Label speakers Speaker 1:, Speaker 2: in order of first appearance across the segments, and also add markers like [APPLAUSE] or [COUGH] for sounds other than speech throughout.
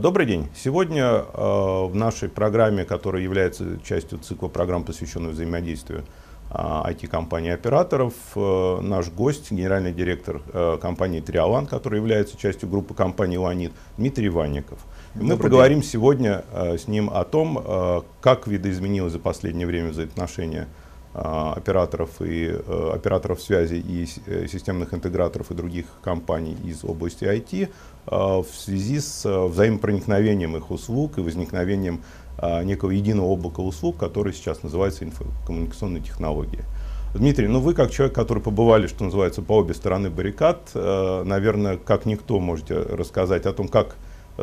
Speaker 1: Добрый день. Сегодня э, в нашей программе, которая является частью цикла программ, посвященных взаимодействию э, IT-компаний операторов, э, наш гость, генеральный директор э, компании Триалан, который является частью группы компаний Ланит, Дмитрий Ванников. Мы поговорим день. сегодня э, с ним о том, э, как видоизменилось за последнее время взаимоотношения операторов и э, операторов связи и э, системных интеграторов и других компаний из области IT а, в связи с э, взаимопроникновением их услуг и возникновением а, некого единого облака услуг, который сейчас называется инфокоммуникационной технологией. Дмитрий, ну вы как человек, который побывали, что называется, по обе стороны баррикад, наверное, как никто можете рассказать о том, как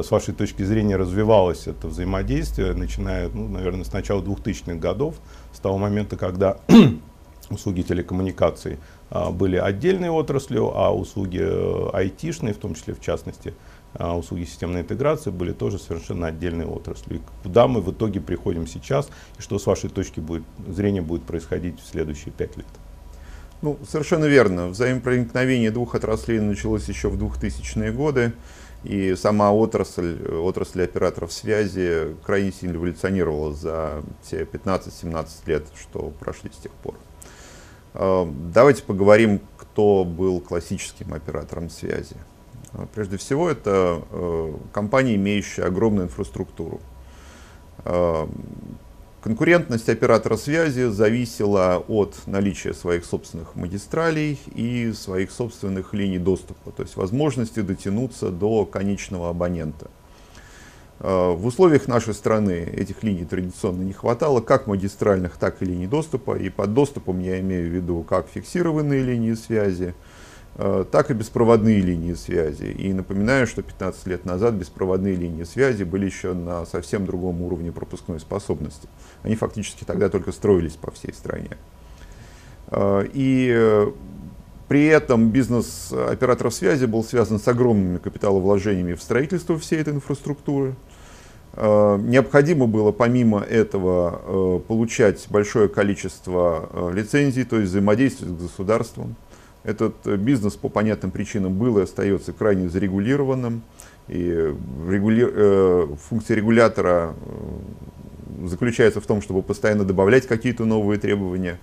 Speaker 1: с вашей точки зрения развивалось это взаимодействие, начиная, ну, наверное, с начала 2000-х годов, с того момента, когда [CLEARS THROAT] услуги телекоммуникаций а, были отдельной отраслью, а услуги э, айтишные, в том числе в частности, а, услуги системной интеграции были тоже совершенно отдельной отраслью. И куда мы в итоге приходим сейчас, и что с вашей точки будет, зрения будет происходить в следующие пять лет?
Speaker 2: Ну, совершенно верно. Взаимопроникновение двух отраслей началось еще в 2000-е годы. И сама отрасль, отрасль операторов связи крайне сильно эволюционировала за те 15-17 лет, что прошли с тех пор. А, давайте поговорим, кто был классическим оператором связи. А, прежде всего, это э, компания, имеющая огромную инфраструктуру. Конкурентность оператора связи зависела от наличия своих собственных магистралей и своих собственных линий доступа, то есть возможности дотянуться до конечного абонента. Э, в условиях нашей страны этих линий традиционно не хватало, как магистральных, так и линий доступа. И под доступом я имею в виду как фиксированные линии связи, так и беспроводные линии связи. И напоминаю, что 15 лет назад беспроводные линии связи были еще на совсем другом уровне пропускной способности. Они фактически тогда только строились по всей стране. Э, и э, при этом бизнес операторов связи был связан с огромными капиталовложениями в строительство всей этой инфраструктуры. Необходимо было помимо этого получать большое количество лицензий, то есть взаимодействовать с государством. Этот э, бизнес по понятным причинам был и остается крайне зарегулированным. И регули... э, функция регулятора э, заключается в том, чтобы постоянно добавлять какие-то новые требования,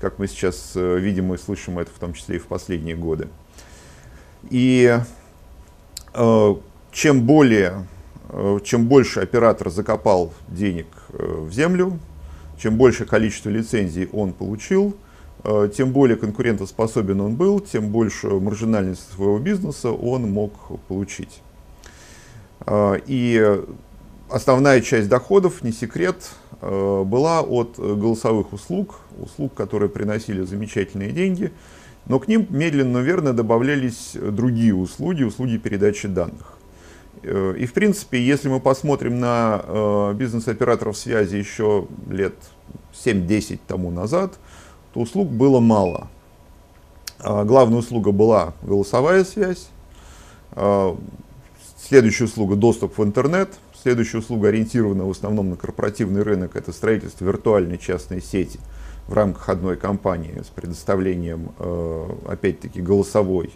Speaker 2: как мы сейчас видим и слышим это в том числе и в последние годы. И чем более, чем больше оператор закопал денег в землю, чем большее количество лицензий он получил, тем более конкурентоспособен он был, тем больше маржинальность своего бизнеса он мог получить. Э, и основная часть доходов, не секрет, э, была от голосовых услуг, услуг, которые приносили замечательные деньги, но к ним медленно, но верно добавлялись другие услуги, услуги передачи данных. И в принципе, если мы посмотрим на бизнес-операторов связи еще лет 7-10 тому назад, то услуг было мало. А, главная услуга была голосовая связь, а, следующая услуга доступ в интернет, следующая услуга ориентирована в основном на корпоративный рынок, это строительство виртуальной частной сети в рамках одной компании с предоставлением, а, опять-таки, голосовой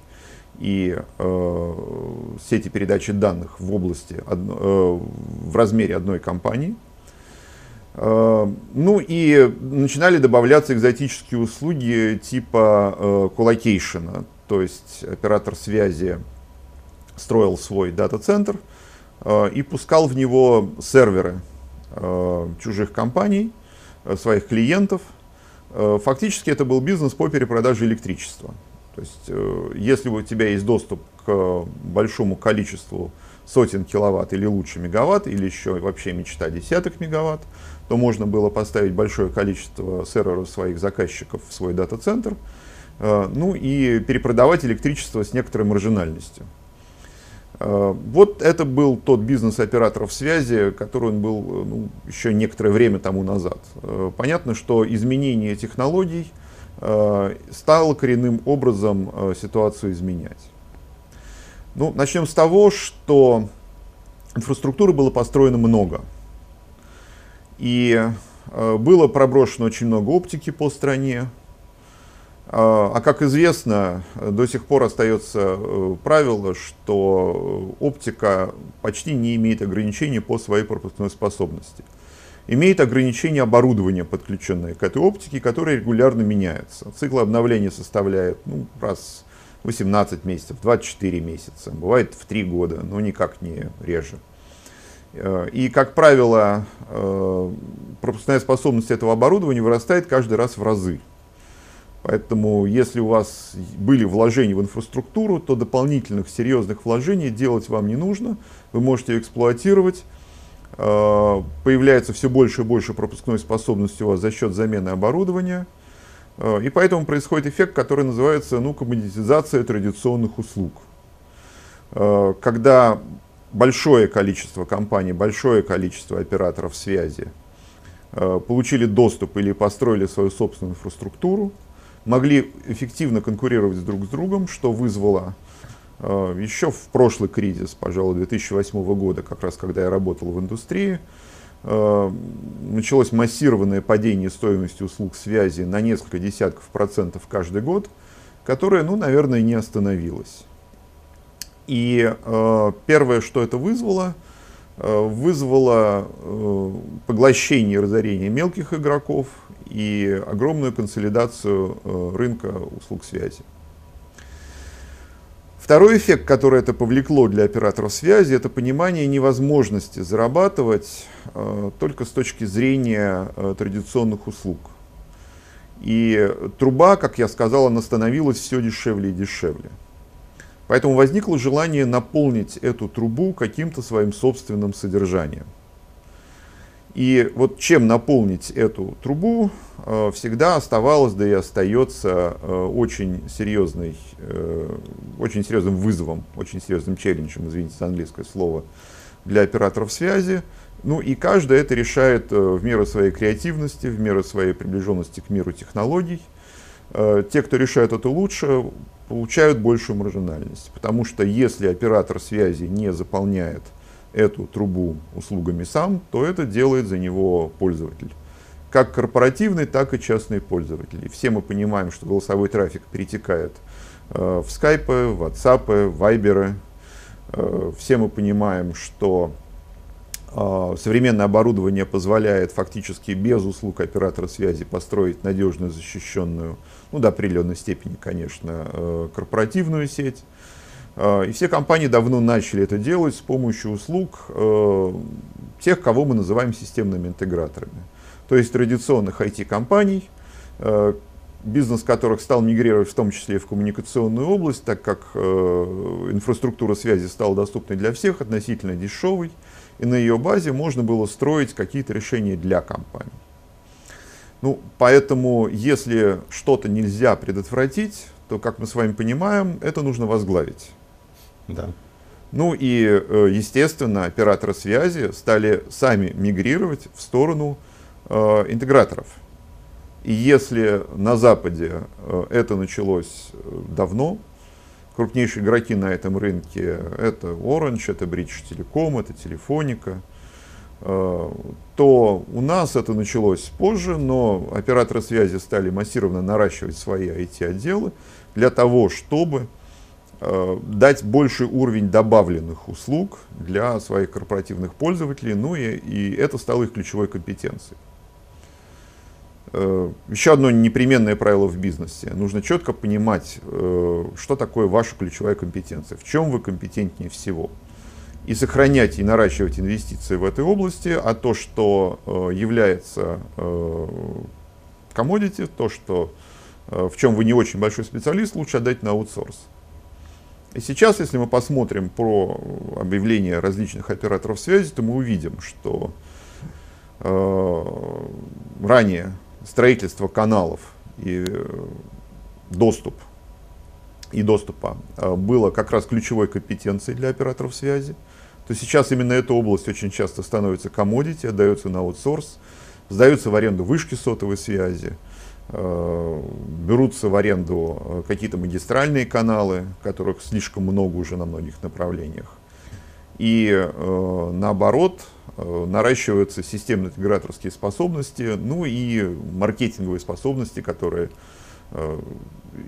Speaker 2: и сети передачи данных в области, в размере одной компании – Э, ну и начинали добавляться экзотические услуги типа colocation а, то есть оператор связи строил свой дата-центр э, и пускал в него серверы э, чужих компаний, своих клиентов. Фактически это был бизнес по перепродаже электричества. То есть, если у тебя есть доступ к большому количеству сотен киловатт или лучше мегаватт, или еще вообще мечта десяток мегаватт, то можно было поставить большое количество серверов своих заказчиков в свой дата-центр, э, ну и перепродавать электричество с некоторой маржинальностью. Э, вот это был тот бизнес операторов связи, который он был э, ну, еще некоторое время тому назад. Понятно, что изменение технологий стало коренным образом ситуацию изменять. Ну, начнем с того, что инфраструктуры было построено много. И э, было проброшено очень много оптики по стране. А, а как известно, до сих пор остается э, правило, что оптика почти не имеет ограничений по своей пропускной способности. Имеет ограничение оборудования, подключенное к этой оптике, которое регулярно меняется. Цикл обновления составляет ну, раз 18 месяцев, 24 месяца, бывает в 3 года, но никак не реже. Э, и, как правило, э, пропускная способность этого оборудования вырастает каждый раз в разы. Поэтому, если у вас были вложения в инфраструктуру, то дополнительных серьезных вложений делать вам не нужно. Вы можете эксплуатировать. Э, появляется все больше и больше пропускной способности у вас за счет замены оборудования. Э, и поэтому происходит эффект, который называется ну, коммодитизация традиционных услуг. Э, когда большое количество компаний, большое количество операторов связи получили доступ или построили свою собственную инфраструктуру, могли эффективно конкурировать друг с другом, что вызвало э, еще в прошлый кризис, пожалуй, 2008 года, как раз когда я работал в индустрии, э, началось массированное падение стоимости услуг связи на несколько десятков процентов каждый год, которое, ну, наверное, не остановилось. И э, первое, что это вызвало, э, вызвало э, поглощение и разорение мелких игроков, и огромную консолидацию э, рынка услуг связи. Второй эффект, который это повлекло для операторов связи, это понимание невозможности зарабатывать э, только с точки зрения э, традиционных услуг. И труба, как я сказал, она становилась все дешевле и дешевле. Поэтому возникло желание наполнить эту трубу каким-то своим собственным содержанием. И вот чем наполнить эту трубу, э, всегда оставалось, да и остается э, очень, серьезный, э, очень серьезным вызовом, очень серьезным челленджем, извините за английское слово, для операторов связи. Ну и каждый это решает в меру своей креативности, в меру своей приближенности к миру технологий. Те, кто решает это лучше, получают большую маржинальность. Потому что если оператор связи не заполняет эту трубу услугами сам, то это делает за него пользователь. Как корпоративный, так и частный пользователь. И все мы понимаем, что голосовой трафик перетекает э, в скайпы, в WhatsApp, в Viber. Все мы понимаем, что э, современное оборудование позволяет фактически без услуг оператора связи построить надежную, защищенную, ну до определенной степени, конечно, э, корпоративную сеть. Э, и все компании давно начали это делать с помощью услуг э, тех, кого мы называем системными интеграторами. То есть традиционных IT-компаний, э, бизнес которых стал мигрировать в том числе и в коммуникационную область, так как инфраструктура связи стала доступной для всех, относительно дешевой, и на ее базе можно было строить какие-то решения для компаний. Ну, поэтому, если что-то нельзя предотвратить, то, как мы с вами понимаем, это нужно возглавить. Да. Ну и, э, естественно, операторы связи стали сами мигрировать в сторону э, интеграторов. И если на Западе э, это началось э, давно, крупнейшие игроки на этом рынке это Orange, это British Telecom, это Телефоника, то у нас это началось позже, но операторы связи стали массированно наращивать свои IT-отделы для того, чтобы дать больший уровень добавленных услуг для своих корпоративных пользователей, ну и, и это стало их ключевой компетенцией. Э, еще одно непременное правило в бизнесе. Нужно четко понимать, э, что такое ваша ключевая компетенция, в чем вы компетентнее всего. И сохранять и наращивать инвестиции в этой области, а то, что является комодити, то, что, в чем вы не очень большой специалист, лучше отдать на аутсорс. И сейчас, если мы посмотрим про объявления различных операторов связи, то мы увидим, что э, ранее строительство каналов и э, доступ и доступа э, было как раз ключевой компетенцией для операторов связи, то сейчас именно эта область очень часто становится комодити, отдается на аутсорс, сдаются в аренду вышки сотовой связи, берутся в аренду э, какие-то магистральные каналы, которых слишком много уже на многих направлениях. И э, наоборот, э, наращиваются системно-интеграторские способности, ну и маркетинговые способности, которые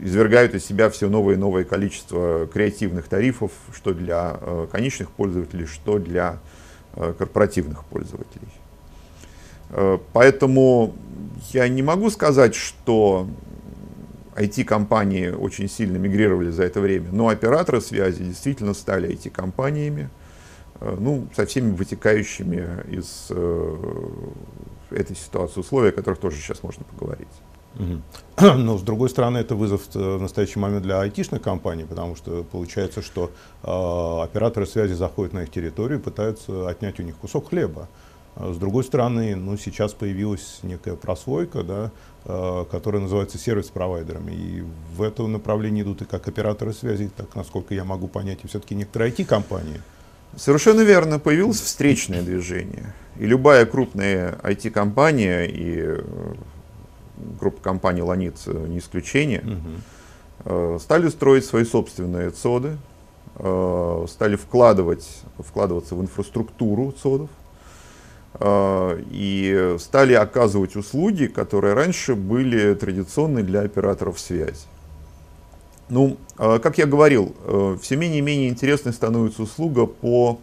Speaker 2: извергают из себя все новое и новое количество креативных тарифов, что для конечных пользователей, что для корпоративных пользователей. Поэтому я не могу сказать, что IT-компании очень сильно мигрировали за это время, но операторы связи действительно стали IT-компаниями, э, ну, со всеми вытекающими из э, этой ситуации условия, о которых тоже сейчас можно поговорить. [CLEARS THROAT]
Speaker 1: Но, с другой стороны, это вызов э, в настоящий момент для айтишных компаний, потому что получается, что э, операторы связи заходят на их территорию и пытаются отнять у них кусок хлеба. А с другой стороны, ну, сейчас появилась некая прослойка, да, э, которая называется сервис-провайдерами. И в это направление идут и как операторы связи, так, насколько я могу понять, и все-таки некоторые IT-компании.
Speaker 2: Совершенно верно. Появилось встречное движение. И любая крупная IT-компания, и э, группа компаний «Ланит» не исключение, угу. стали строить свои собственные ЦОДы, стали вкладывать, вкладываться в инфраструктуру ЦОДов, Э, и стали оказывать услуги, которые раньше были традиционны для операторов связи. Ну, э, как я говорил, э, все менее и менее интересной становится услуга по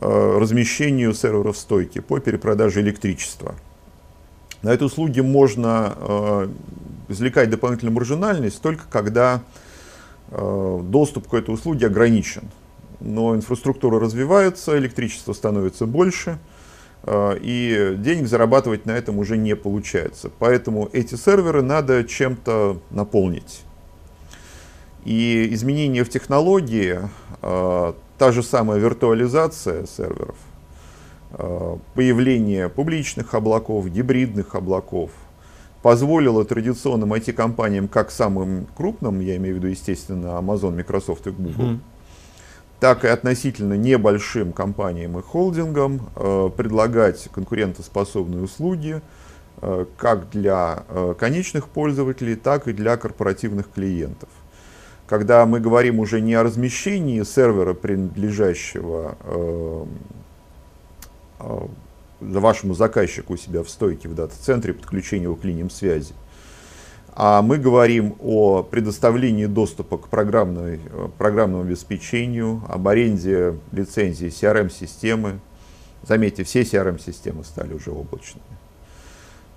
Speaker 2: размещению серверов стойки, по перепродаже электричества. На этой услуге можно извлекать дополнительную маржинальность только когда доступ к этой услуге ограничен. Но инфраструктура развивается, электричество становится больше – Э, и денег зарабатывать на этом уже не получается. Поэтому эти серверы надо чем-то наполнить. И изменения в технологии, э, та же самая виртуализация серверов, э, появление публичных облаков, гибридных облаков, позволило традиционным IT-компаниям, как самым крупным, я имею в виду, естественно, Amazon, Microsoft и Google, mm-hmm так и относительно небольшим компаниям и холдингам э, предлагать конкурентоспособные услуги э, как для э, конечных пользователей, так и для корпоративных клиентов. Когда мы говорим уже не о размещении сервера, принадлежащего вашему заказчику у себя в стойке в дата-центре, подключении к линиям связи, а мы говорим о предоставлении доступа к программной, программному обеспечению, об аренде лицензии CRM-системы. Заметьте, все CRM-системы стали уже облачными.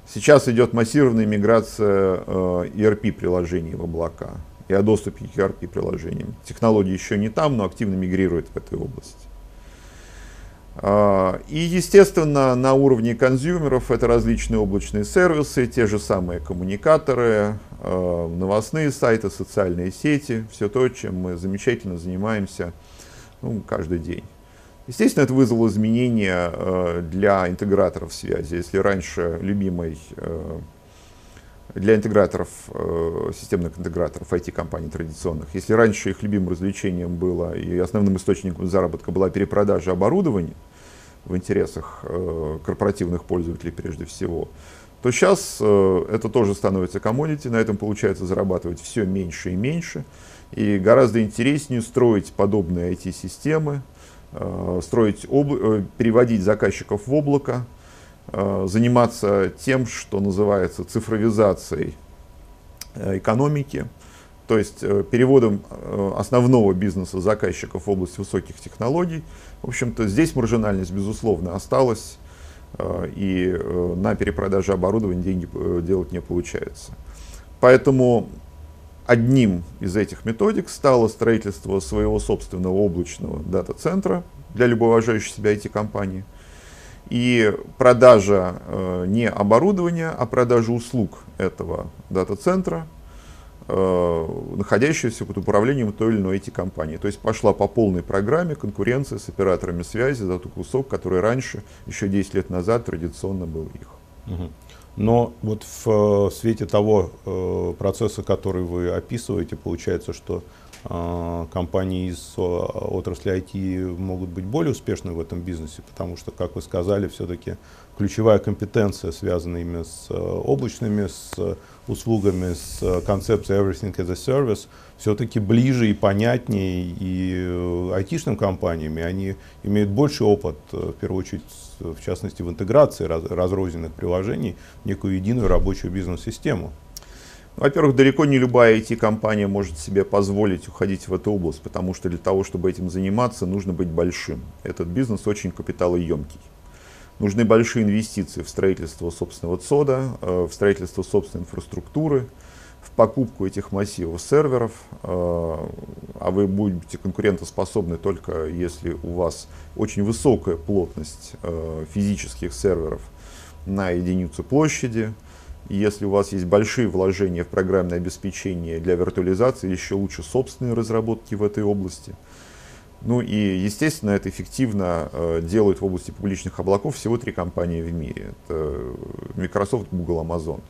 Speaker 2: Сейчас идет массированная миграция э, ERP-приложений в облака и о доступе к ERP-приложениям. Технологии еще не там, но активно мигрируют в этой области. А, и, естественно, на уровне консюмеров это различные облачные сервисы, те же самые коммуникаторы, а, новостные сайты, социальные сети, все то, чем мы замечательно занимаемся ну, каждый день. Естественно, это вызвало изменения а, для интеграторов связи. Если раньше любимой для интеграторов, системных интеграторов IT-компаний традиционных. Если раньше их любимым развлечением было и основным источником заработка была перепродажа оборудования, в интересах э, корпоративных пользователей прежде всего, то сейчас э, это тоже становится коммодити, на этом получается зарабатывать все меньше и меньше. И гораздо интереснее строить подобные IT-системы, э, строить обла- переводить заказчиков в облако, заниматься тем, что называется цифровизацией экономики, то есть переводом основного бизнеса заказчиков в область высоких технологий в общем-то, здесь маржинальность, безусловно, осталась, э, и э, на перепродаже оборудования деньги э, делать не получается. Поэтому одним из этих методик стало строительство своего собственного облачного дата-центра для любой уважающей себя IT-компании. И продажа не оборудования, а продажа услуг этого дата-центра Э, находящиеся под управлением той или иной IT-компании. То есть пошла по полной программе конкуренция с операторами связи за тот кусок, который раньше, еще 10 лет назад, традиционно был их.
Speaker 1: Но вот в э, свете того э, процесса, который вы описываете, получается, что компании из отрасли IT могут быть более успешны в этом бизнесе, потому что, как вы сказали, все-таки ключевая компетенция, связанная именно с облачными, с услугами с концепцией Everything as a Service все-таки ближе и понятнее и айтишным компаниями. Они имеют больше опыт, в первую очередь, в частности, в интеграции раз, разрозненных приложений в некую единую рабочую бизнес-систему.
Speaker 2: Во-первых, далеко не любая IT-компания может себе позволить уходить в эту область, потому что для того, чтобы этим заниматься, нужно быть большим. Этот бизнес очень капиталоемкий. Нужны большие инвестиции в строительство собственного ЦОДа, э, в строительство собственной инфраструктуры, в покупку этих массивов серверов, э, а вы будете конкурентоспособны только если у вас очень высокая плотность э, физических серверов на единицу площади, если у вас есть большие вложения в программное обеспечение для виртуализации, еще лучше собственные разработки в этой области. Ну и, естественно, это эффективно э, делают в области публичных облаков всего три компании в мире. Это Microsoft, Google, Amazon.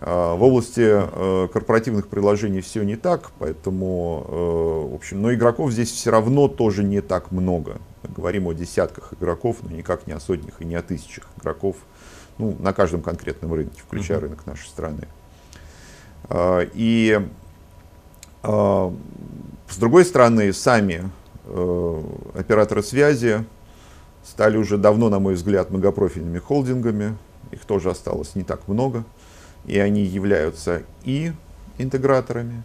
Speaker 2: Э, в области э, корпоративных приложений все не так, поэтому, э, в общем, но игроков здесь все равно тоже не так много. Мы говорим о десятках игроков, но никак не о сотнях и не о тысячах игроков ну, на каждом конкретном рынке, включая uh-huh. рынок нашей страны. А, и а, с другой стороны, сами э, операторы связи стали уже давно, на мой взгляд, многопрофильными холдингами. Их тоже осталось не так много. И они являются и интеграторами,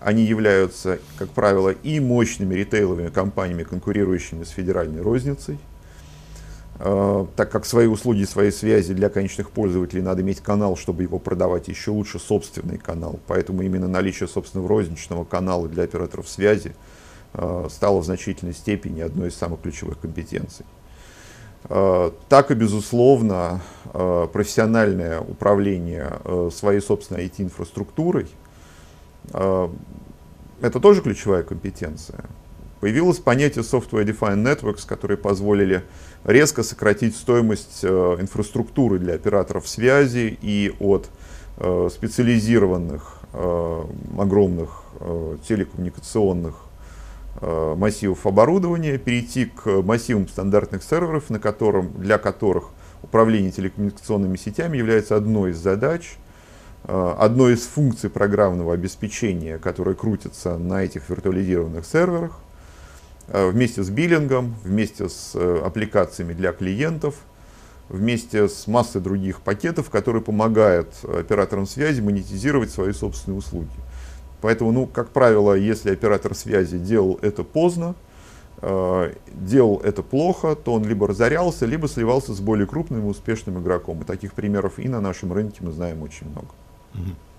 Speaker 2: они являются, как правило, и мощными ритейловыми компаниями, конкурирующими с федеральной розницей – так как свои услуги, свои связи для конечных пользователей надо иметь канал, чтобы его продавать, еще лучше собственный канал. Поэтому именно наличие собственного розничного канала для операторов связи э, стало в значительной степени одной из самых ключевых компетенций. Э, так и, безусловно, профессиональное управление своей собственной IT-инфраструктурой – это тоже ключевая компетенция. Появилось понятие Software Defined Networks, которые позволили резко сократить стоимость э, инфраструктуры для операторов связи и от э, специализированных э, огромных телекоммуникационных массивов оборудования перейти к массивам стандартных серверов, на котором, для которых управление телекоммуникационными сетями является одной из задач, одной из функций программного обеспечения, которая крутится на этих виртуализированных серверах. Э, вместе с биллингом, вместе с э, аппликациями для клиентов, вместе с массой других пакетов, которые помогают операторам связи монетизировать свои собственные услуги. Поэтому, ну, как правило, если оператор связи делал это поздно, э, делал это плохо, то он либо разорялся, либо сливался с более крупным и успешным игроком. И таких примеров и на нашем рынке мы знаем очень много.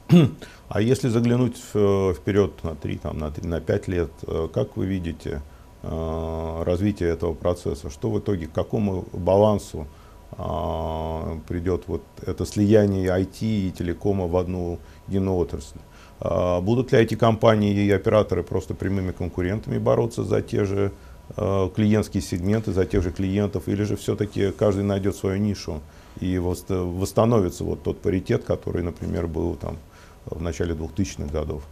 Speaker 2: [CLEARS THROAT]
Speaker 1: А если заглянуть вперед на 3, там, на, 3, на 5 лет, как вы видите Э, развития этого процесса, что в итоге, к какому балансу а, придет вот это слияние IT и телекома в одну единую отрасль. А, будут ли IT-компании и операторы просто прямыми конкурентами бороться за те же клиентские сегменты, за тех же клиентов, или же все-таки каждый найдет свою нишу и восстановится вот тот паритет, который, например, был там в начале 2000-х годов?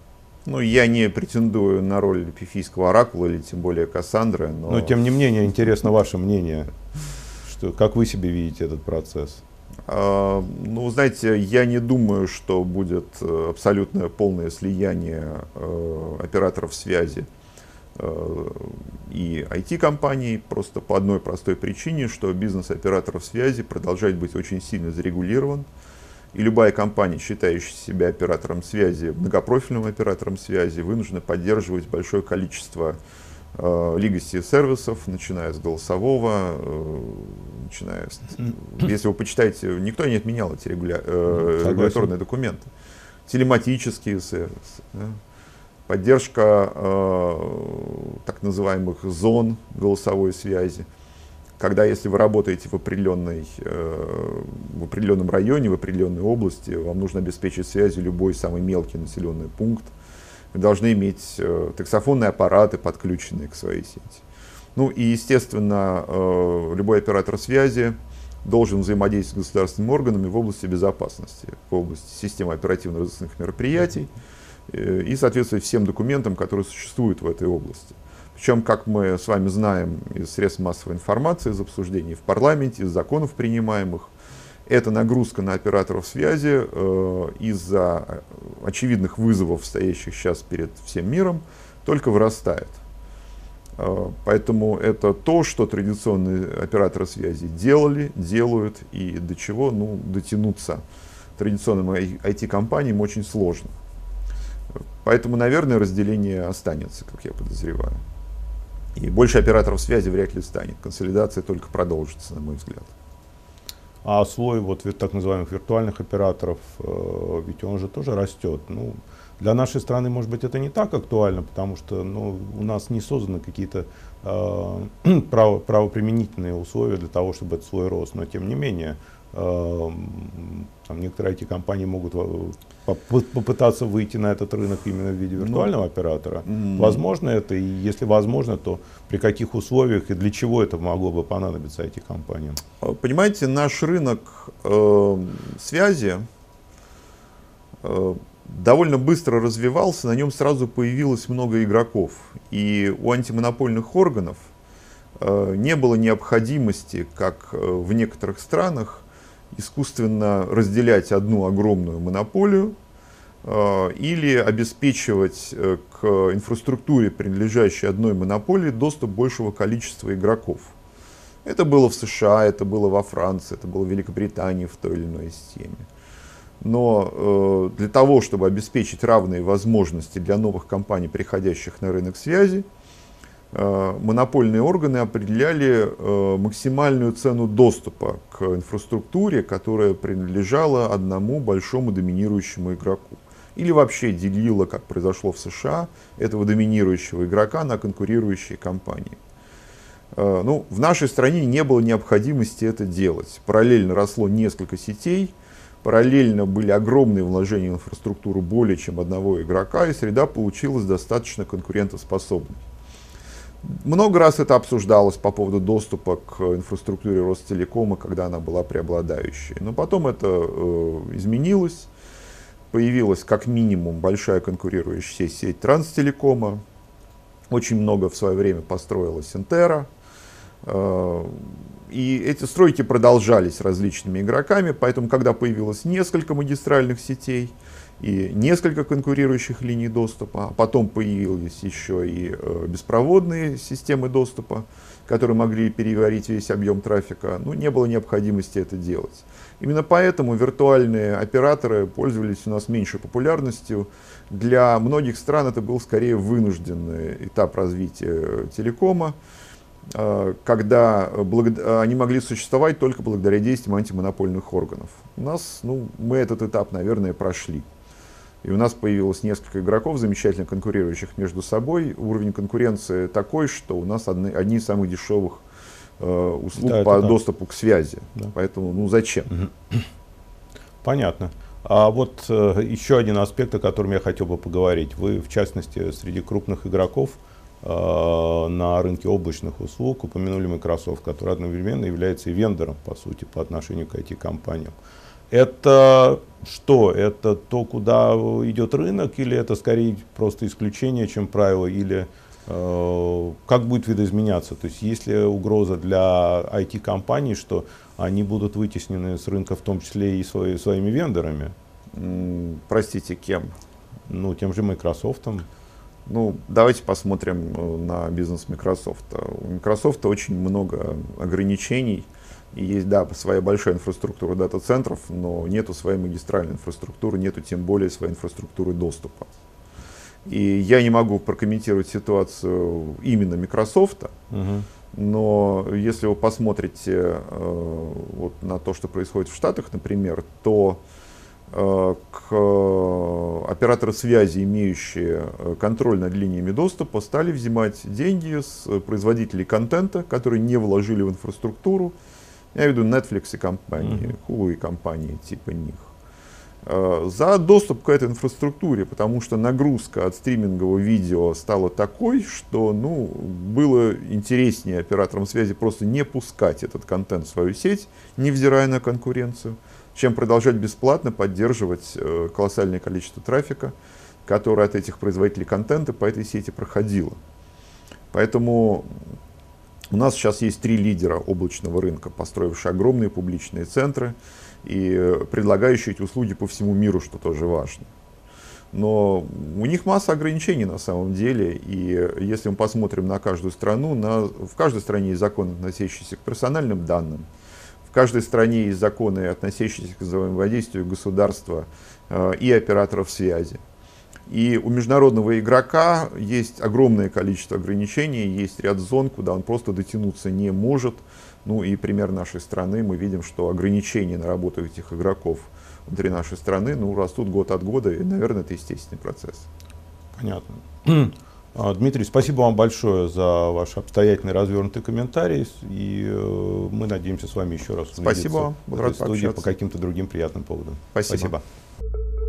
Speaker 2: Ну, я не претендую на роль пифийского оракула или тем более Кассандры, но...
Speaker 1: Но тем не менее, интересно ваше мнение, что, как вы себе видите этот процесс?
Speaker 2: А, ну, знаете, я не думаю, что будет э, абсолютное полное слияние э, операторов связи э, и IT-компаний, просто по одной простой причине, что бизнес операторов связи продолжает быть очень сильно зарегулирован. И любая компания, считающая себя оператором связи, многопрофильным оператором связи, вынуждена поддерживать большое количество э, legacy сервисов, начиная с голосового, э, начиная с... [CLEARS THROAT] Если вы почитаете, никто не отменял эти регуля, э, регуляторные документы. Телематические сервисы. Да? Поддержка э, так называемых зон голосовой связи когда если вы работаете в, определенной, э, в определенном районе, в определенной области, вам нужно обеспечить связью любой самый мелкий населенный пункт, вы должны иметь э, таксофонные аппараты, подключенные к своей сети. Ну и, естественно, э, любой оператор связи должен взаимодействовать с государственными органами в области безопасности, в области системы оперативно-розыскных мероприятий и соответствовать всем документам, которые существуют в этой области. Причем, как мы с вами знаем из средств массовой информации, из обсуждений в парламенте, из законов принимаемых, эта нагрузка на операторов связи э, из-за очевидных вызовов, стоящих сейчас перед всем миром, только вырастает. Э, поэтому это то, что традиционные операторы связи делали, делают и до чего ну, дотянуться традиционным IT-компаниям очень сложно. Поэтому, наверное, разделение останется, как я подозреваю. И больше операторов связи вряд ли станет. Консолидация только продолжится, на мой взгляд.
Speaker 1: А слой вот так называемых виртуальных операторов, э, ведь он же тоже растет. Ну, для нашей страны, может быть, это не так актуально, потому что ну, у нас не созданы какие-то э, [CLEARS THROAT] право, правоприменительные условия для того, чтобы этот слой рос. Но тем не менее, там некоторые IT-компании могут попытаться выйти на этот рынок именно в виде ну, виртуального ну, оператора. Mm-hmm. Возможно это, и если возможно, то при каких условиях и для чего это могло бы понадобиться IT-компаниям?
Speaker 2: А, понимаете, наш рынок э, связи э, довольно быстро развивался, на нем сразу появилось много игроков. И у антимонопольных органов э, не было необходимости, как э, в некоторых странах, искусственно разделять одну огромную монополию э, или обеспечивать э, к инфраструктуре, принадлежащей одной монополии, доступ большего количества игроков. Это было в США, это было во Франции, это было в Великобритании в той или иной системе. Но э, для того, чтобы обеспечить равные возможности для новых компаний, приходящих на рынок связи, монопольные органы определяли э, максимальную цену доступа к инфраструктуре, которая принадлежала одному большому доминирующему игроку. Или вообще делила, как произошло в США, этого доминирующего игрока на конкурирующие компании. Э, ну, в нашей стране не было необходимости это делать. Параллельно росло несколько сетей, параллельно были огромные вложения в инфраструктуру более чем одного игрока, и среда получилась достаточно конкурентоспособной. Много раз это обсуждалось по поводу доступа к инфраструктуре Ростелекома, когда она была преобладающей. Но потом это э, изменилось. Появилась как минимум большая конкурирующая сеть Транстелекома. Очень много в свое время построилась Интера. Э, и эти стройки продолжались различными игроками, поэтому когда появилось несколько магистральных сетей, и несколько конкурирующих линий доступа, а потом появились еще и э, беспроводные системы доступа, которые могли переварить весь объем трафика, ну, не было необходимости это делать. Именно поэтому виртуальные операторы пользовались у нас меньшей популярностью. Для многих стран это был скорее вынужденный этап развития телекома, э, когда они могли существовать только благодаря действиям антимонопольных органов. У нас, ну, мы этот этап, наверное, прошли. И у нас появилось несколько игроков, замечательно конкурирующих между собой. Уровень конкуренции такой, что у нас одни, одни из самых дешевых э, услуг да, по доступу к связи. Да. Поэтому, ну зачем? [CLEARS THROAT]
Speaker 1: Понятно. А вот э, еще один аспект, о котором я хотел бы поговорить. Вы, в частности, среди крупных игроков э, на рынке облачных услуг упомянули Microsoft, который одновременно является и вендором, по сути, по отношению к IT-компаниям. Это что? Это то, куда идет рынок, или это скорее просто исключение, чем правило, или э, как будет видоизменяться? То есть есть ли угроза для IT-компаний, что они будут вытеснены с рынка, в том числе и свои, своими вендорами?
Speaker 2: Простите, кем?
Speaker 1: Ну, тем же Microsoft.
Speaker 2: Ну, давайте посмотрим э, на бизнес Microsoft. У Microsoft очень много ограничений и есть, да, своя большая инфраструктура дата-центров, но нету своей магистральной инфраструктуры, нету тем более своей инфраструктуры доступа. И я не могу прокомментировать ситуацию именно Microsoft, угу. но если вы посмотрите э, вот на то, что происходит в Штатах, например, то э, к операторы связи, имеющие э, контроль над линиями доступа, стали взимать деньги с производителей контента, которые не вложили в инфраструктуру, я веду Netflix и компании, Hulu и компании типа них. Э, за доступ к этой инфраструктуре, потому что нагрузка от стримингового видео стала такой, что ну, было интереснее операторам связи просто не пускать этот контент в свою сеть, невзирая на конкуренцию, чем продолжать бесплатно поддерживать э, колоссальное количество трафика, которое от этих производителей контента по этой сети проходило. Поэтому у нас сейчас есть три лидера облачного рынка, построившие огромные публичные центры и предлагающие эти услуги по всему миру, что тоже важно. Но у них масса ограничений на самом деле, и если мы посмотрим на каждую страну, на, в каждой стране есть законы, относящиеся к персональным данным, в каждой стране есть законы, относящиеся к взаимодействию государства э, и операторов связи. И у международного игрока есть огромное количество ограничений, есть ряд зон, куда он просто дотянуться не может. Ну и пример нашей страны, мы видим, что ограничения на работу этих игроков внутри нашей страны ну, растут год от года, и, наверное, это естественный процесс.
Speaker 1: Понятно. [CLEARS THROAT] А, Дмитрий, спасибо вам большое за ваш обстоятельный развернутый комментарий. И э, мы надеемся с вами еще раз
Speaker 2: спасибо вам.
Speaker 1: в этой студии по каким-то другим приятным поводам.
Speaker 2: Спасибо. спасибо.